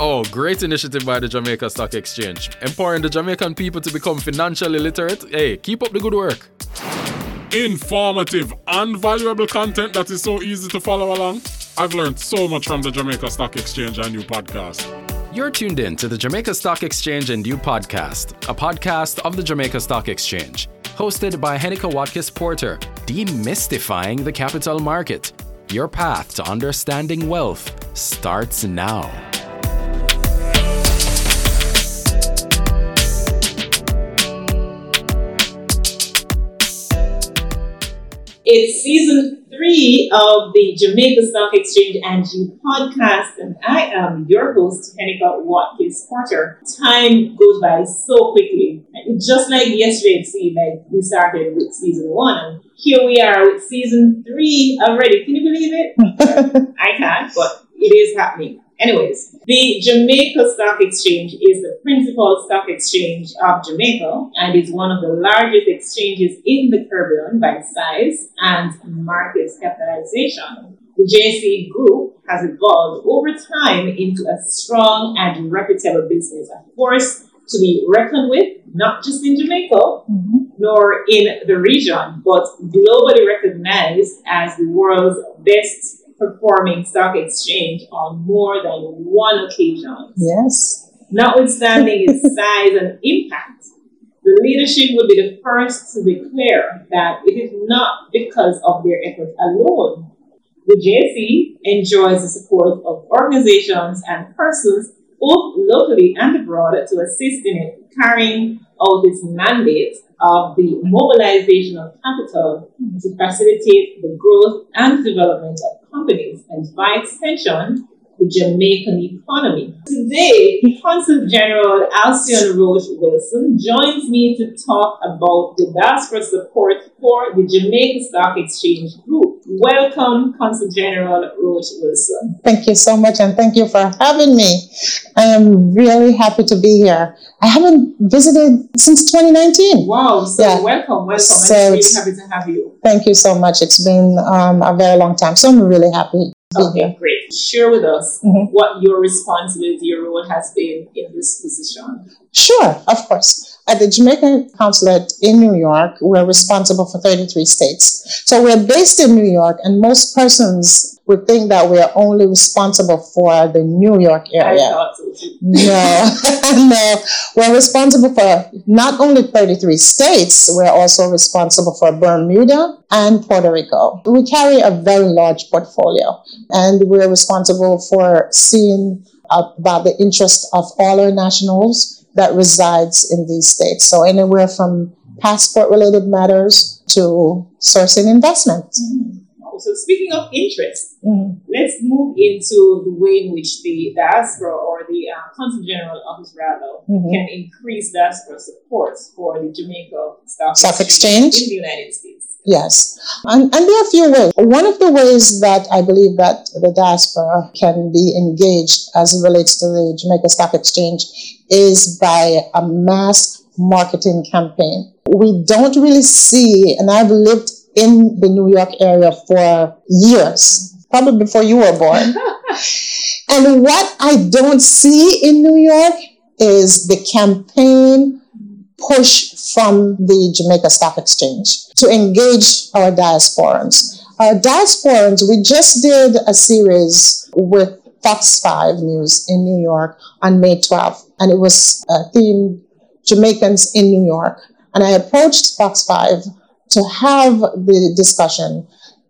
Oh, great initiative by the Jamaica Stock Exchange. Empowering the Jamaican people to become financially literate. Hey, keep up the good work. Informative and valuable content that is so easy to follow along. I've learned so much from the Jamaica Stock Exchange and new podcast. You're tuned in to the Jamaica Stock Exchange and You podcast, a podcast of the Jamaica Stock Exchange, hosted by Heneka Watkis Porter, demystifying the capital market. Your path to understanding wealth starts now. It's season three of the Jamaica Stock Exchange and You podcast, and I am your host, Heneka Watkis Porter. Time goes by so quickly. Just like yesterday, it seemed like we started with season one, and here we are with season three already. Can you believe it? I can't, but it is happening. Anyways, the Jamaica Stock Exchange is the principal stock exchange of Jamaica and is one of the largest exchanges in the Caribbean by size and market capitalization. The JSE Group has evolved over time into a strong and reputable business, a force to be reckoned with, not just in Jamaica, mm-hmm. nor in the region, but globally recognized as the world's best performing stock exchange on more than one occasion. Yes. Notwithstanding its size and impact, the leadership will be the first to declare that it is not because of their efforts alone. The JSE enjoys the support of organizations and persons both locally and abroad to assist in carrying out its mandate of the mobilization of capital to facilitate the growth and development of companies and by extension the Jamaican economy. Today, Consul General Alsion Roach Wilson joins me to talk about the diaspora support for the Jamaica Stock Exchange Group. Welcome, Consul General Roche Wilson. Thank you so much, and thank you for having me. I am really happy to be here. I haven't visited since 2019. Wow, so yeah. welcome, welcome. So I'm really happy to have you. Thank you so much. It's been um, a very long time, so I'm really happy to be Okay, great. Share with us mm-hmm. what your responsibility, your role has been in this position. Sure, of course. At the Jamaican Consulate in New York, we're responsible for 33 states. So we're based in New York, and most persons would think that we're only responsible for the New York area. no, no. We're responsible for not only 33 states, we're also responsible for Bermuda and Puerto Rico. We carry a very large portfolio, and we're responsible for seeing about the interest of all our nationals that resides in these states. So anywhere from passport related matters to sourcing investment. Mm-hmm. So speaking of interest, mm-hmm. let's move into the way in which the diaspora or the uh, Consul General Office rather mm-hmm. can increase diaspora support for the Jamaica Stock Exchange in the United States. Yes. And, and there are a few ways. One of the ways that I believe that the diaspora can be engaged as it relates to the Jamaica Stock Exchange is by a mass marketing campaign. We don't really see, and I've lived in the New York area for years, probably before you were born. and what I don't see in New York is the campaign push from the Jamaica Stock Exchange to engage our diasporans. Our diasporans, we just did a series with Fox 5 News in New York on May 12th, and it was uh, themed Jamaicans in New York. And I approached Fox 5 to have the discussion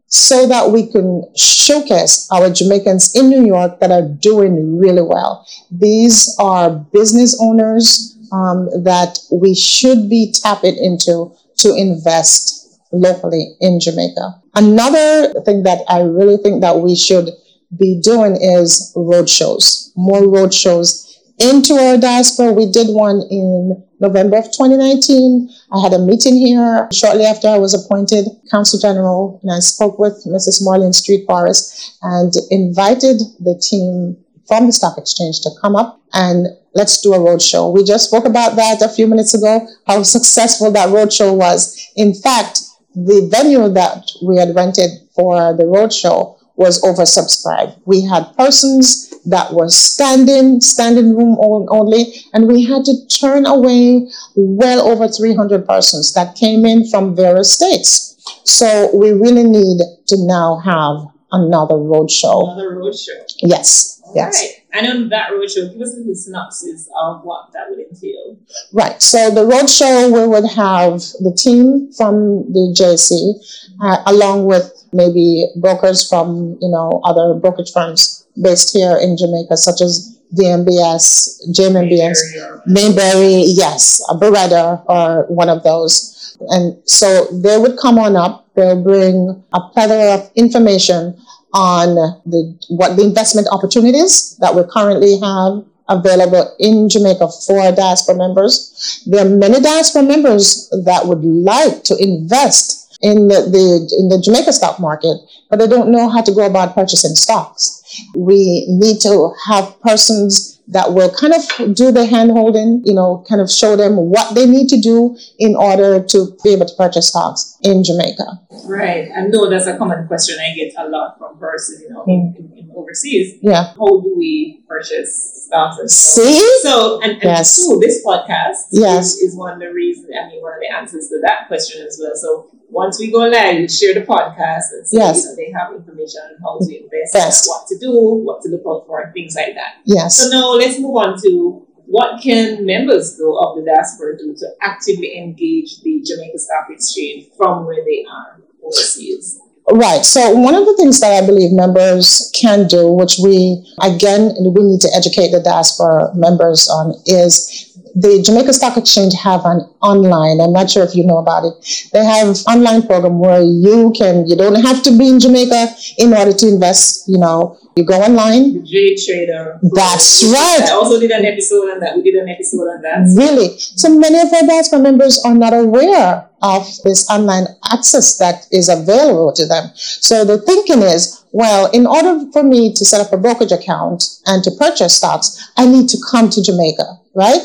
so that we can showcase our Jamaicans in New York that are doing really well. These are business owners um, that we should be tapping into to invest locally in Jamaica. Another thing that I really think that we should be doing is road shows, more road shows into our diaspora. We did one in November of 2019. I had a meeting here shortly after I was appointed Consul General, and I spoke with Mrs. Marlene Street Forrest and invited the team from the stock exchange to come up and let's do a roadshow. We just spoke about that a few minutes ago, how successful that roadshow was. In fact, the venue that we had rented for the roadshow was oversubscribed. We had persons that were standing, standing room only, and we had to turn away well over 300 persons that came in from various states. So we really need to now have another roadshow. Another roadshow. Yes. yes. Right. And on that roadshow, give us a synopsis of what that would entail. Right. So the roadshow, we would have the team from the JSE, uh, along with maybe brokers from you know other brokerage firms based here in Jamaica, such as DMBS, JMBS, Mayberry, yes, a Barita or one of those. And so they would come on up. They'll bring a plethora of information on the what the investment opportunities that we currently have available in Jamaica for diaspora members. There are many diaspora members that would like to invest in the, the in the Jamaica stock market, but they don't know how to go about purchasing stocks. We need to have persons that will kind of do the hand holding, you know, kind of show them what they need to do in order to be able to purchase stocks in Jamaica. Right. I know that's a common question I get a lot from persons, you know, in, in, in overseas. Yeah. How do we purchase stocks and stuff? See? So, and, and yes. so this podcast yes. is, is one of the reasons, I mean, one of the answers to that question as well. So once we go live, we share the podcast and so, yes. you know, they have information on how to invest, Best. what to do, what to look out for, and things like that. Yes. So now let's move on to what can members do of the diaspora do to actively engage the Jamaica Stock Exchange from where they are overseas? Right. So one of the things that I believe members can do, which we again we need to educate the diaspora members on, is the Jamaica Stock Exchange have an online. I'm not sure if you know about it. They have online program where you can you don't have to be in Jamaica in order to invest. You know, you go online. The J Trader. That's right. I also did an episode on that. We did an episode on that. Really? So many of our diaspora members are not aware of this online access that is available to them. So the thinking is, well, in order for me to set up a brokerage account and to purchase stocks, I need to come to Jamaica, right?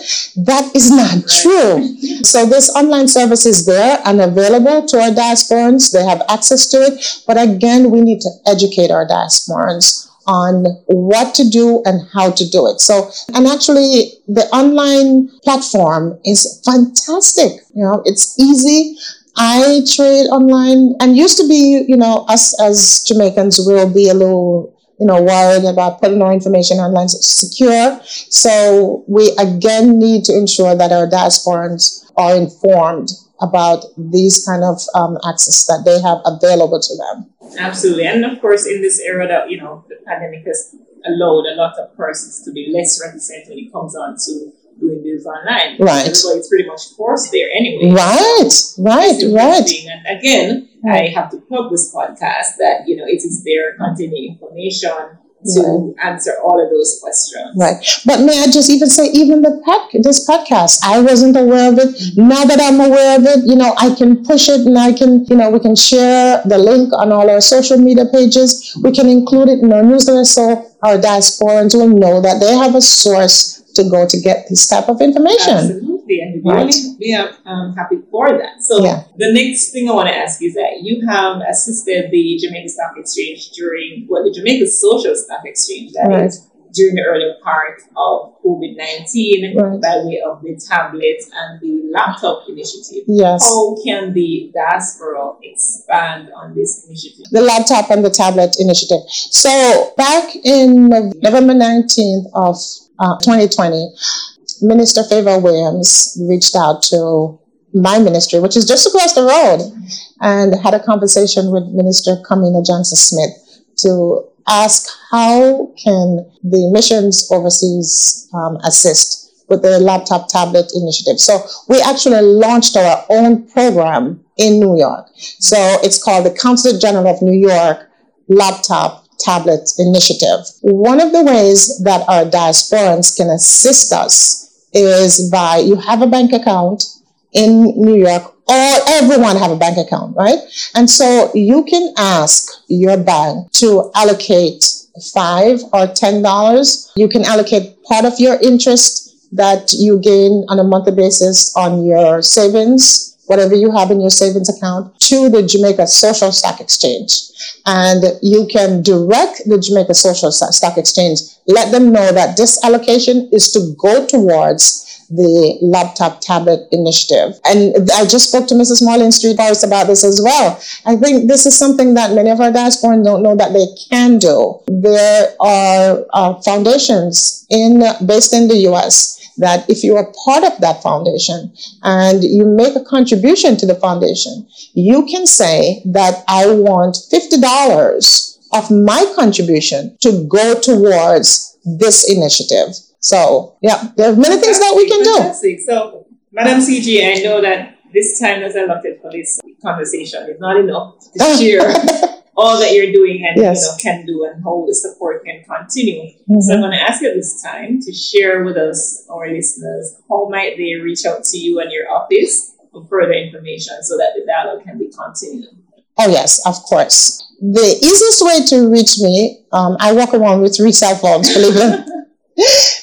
That is not true. So this online service is there and available to our diasporans. They have access to it. But again, we need to educate our diasporans on what to do and how to do it. So, and actually the online platform is fantastic. You know, it's easy. I trade online and used to be, you know, us as Jamaicans will be a little, you know, worried about putting our information online secure. So we again need to ensure that our diasporans are informed about these kind of um, access that they have available to them. Absolutely. And of course, in this era that, you know, the pandemic has allowed a lot of persons to be less reticent when it comes on to doing this online. Right. So it's pretty much forced there anyway. Right, right, right. And again, I have to plug this podcast that, you know, it is there containing information to right. answer all of those questions. Right. But may I just even say, even the pod, this podcast, I wasn't aware of it. Now that I'm aware of it, you know, I can push it and I can, you know, we can share the link on all our social media pages. We can include it in our newsletter so our diasporans will know that they have a source to go to get this type of information. Absolutely, and we right. really we are um, happy for that. So yeah. the next thing I want to ask is that you have assisted the Jamaica Stock Exchange during well, the Jamaica Social Stock Exchange that right. is during the early part of COVID 19 right. by way of the tablet and the laptop initiative. Yes. How can the diaspora expand on this initiative? The laptop and the tablet initiative. So, back in November 19th of uh, 2020, Minister Fayval Williams reached out to my ministry, which is just across the road, and had a conversation with Minister Kamina Johnson Smith to ask how can the missions overseas um, assist with the laptop tablet initiative. So we actually launched our own program in New York. So it's called the Consulate General of New York Laptop Tablet Initiative. One of the ways that our diasporans can assist us is by you have a bank account in New York, or everyone have a bank account, right? And so you can ask your bank to allocate five or ten dollars. You can allocate part of your interest that you gain on a monthly basis on your savings whatever you have in your savings account to the Jamaica Social Stock Exchange. And you can direct the Jamaica Social Stock Exchange, let them know that this allocation is to go towards the laptop tablet initiative. And I just spoke to Mrs. Marlene Street Forrest about this as well. I think this is something that many of our diasporans don't know that they can do. There are uh, foundations in based in the US that if you are part of that foundation and you make a contribution to the foundation, you can say that I want $50 of my contribution to go towards this initiative. So, yeah, there are many things that we can fantastic. do. So, Madam CG, I know that this time that's allotted for this conversation is not enough to share all that you're doing and yes. you know can do and how the support can continue. Mm-hmm. So I'm going to ask you this time to share with us, our listeners, how might they reach out to you and your office for further information so that the dialogue can be continued. Oh yes, of course. The easiest way to reach me, um, I walk around with three cell believe it,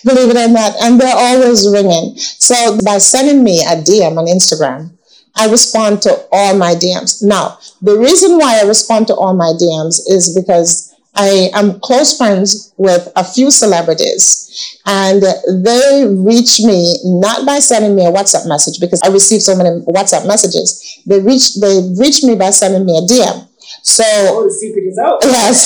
believe it or not, and they're always ringing. So by sending me a DM on Instagram, I respond to all my DMs. Now, the reason why I respond to all my DMs is because I am close friends with a few celebrities and they reach me not by sending me a WhatsApp message because I receive so many WhatsApp messages. They reach they reach me by sending me a DM. So oh, the secret is out. Yes.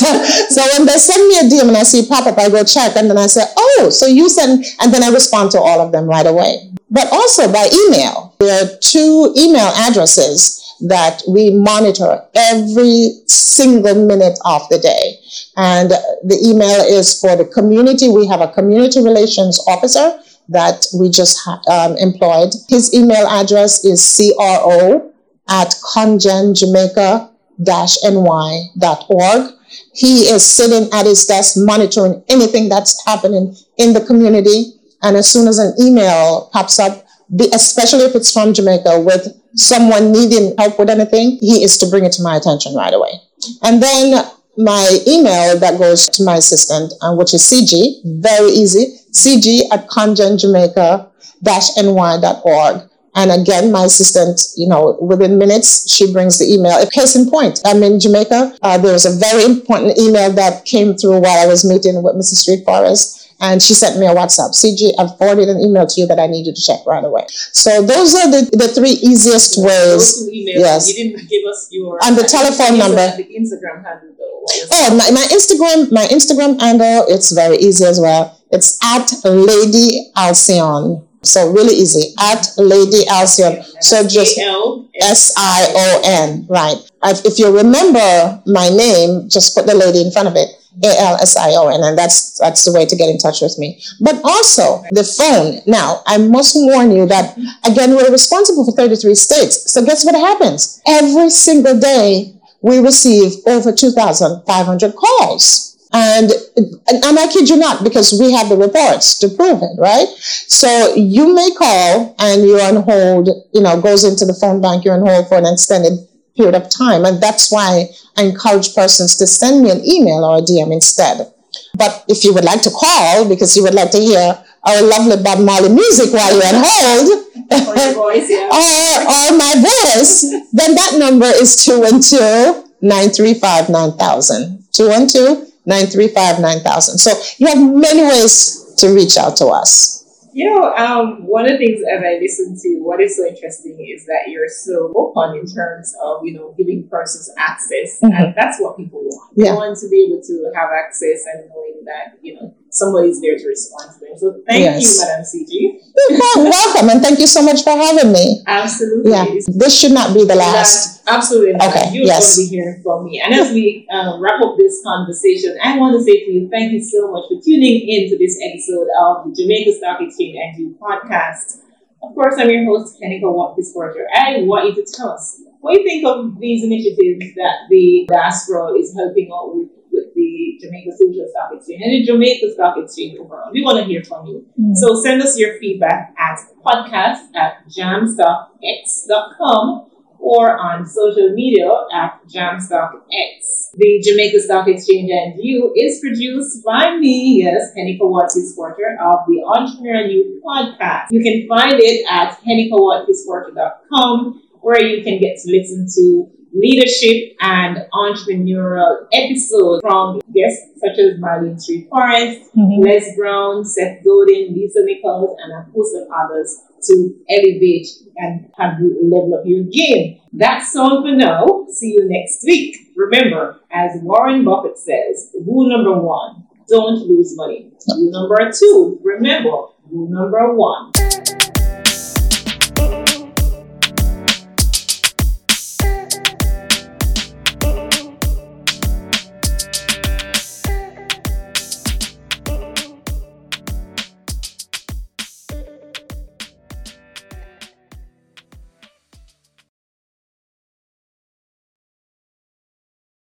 so when they send me a DM and I see pop up, I go check and then I say, oh, so you send, and then I respond to all of them right away. But also by email. There are two email addresses that we monitor every single minute of the day. And the email is for the community. We have a community relations officer that we just um, employed. His email address is cro at congenjamaica ny.org. He is sitting at his desk monitoring anything that's happening in the community. And as soon as an email pops up, especially if it's from Jamaica with someone needing help with anything, he is to bring it to my attention right away. And then my email that goes to my assistant, uh, which is CG, very easy, cg at congenjamaica-ny.org. And again, my assistant, you know, within minutes, she brings the email. A case in point, I'm in Jamaica. Uh, there was a very important email that came through while I was meeting with Mrs. Street Forrest. And she sent me a WhatsApp. CG, I've forwarded an email to you that I need you to check right away. So those are the, the three easiest ways. Yes. You didn't give us your and the telephone number. The Instagram handle though. Oh, my, my Instagram, my Instagram handle, it's very easy as well. It's at Lady Alsion. So really easy. At Lady Alsion. So just S I O N. Right. If you remember my name, just put the lady in front of it. A L S I O N, and that's that's the way to get in touch with me. But also the phone. Now, I must warn you that again, we're responsible for 33 states. So guess what happens? Every single day, we receive over 2,500 calls. And, and, and I kid you not, because we have the reports to prove it, right? So you may call and you're on hold, you know, goes into the phone bank, you're on hold for an extended period of time. And that's why I encourage persons to send me an email or a DM instead. But if you would like to call because you would like to hear our lovely Bob Marley music while you're on hold, or, voice, yeah. or, or my voice, then that number is 212 935 9000. 212 935 9000. So you have many ways to reach out to us. You know, um, one of the things as I listen to, what is so interesting is that you're so open in terms of, you know, giving persons access. Mm-hmm. And that's what people want. Yeah. They want to be able to have access and knowing that, you know, somebody's there to respond to them. So thank yes. you, Madam CG. You're welcome, and thank you so much for having me. Absolutely. Yeah, this should not be the last. absolutely. Not. Okay. You're yes. going to be hearing from me. And as we uh, wrap up this conversation, I want to say to you, thank you so much for tuning in to this episode of the Jamaica Stock Exchange and You podcast. Of course, I'm your host, Heneka Watkis Porter. I want you to tell us what you think of these initiatives that the diaspora is helping out with the Jamaica Social Stock Exchange and the Jamaica Stock Exchange overall. We want to hear from you. Mm-hmm. So send us your feedback at podcast at jamstockx.com or on social media at jamstockx. The Jamaica Stock Exchange and You is produced by me, yes, Henny Watkis Porter of the Entrepreneur Youth Podcast. You can find it at hennykawatkins.com where you can get to listen to leadership and entrepreneurial episodes from guests such as Marlene Street Forrest, mm-hmm. Les Brown, Seth Godin, Lisa Nichols, and a host of others to elevate and have you level up your game. That's all for now. See you next week. Remember, as Warren Buffett says, rule number one, don't lose money. Rule number two, remember, rule number one.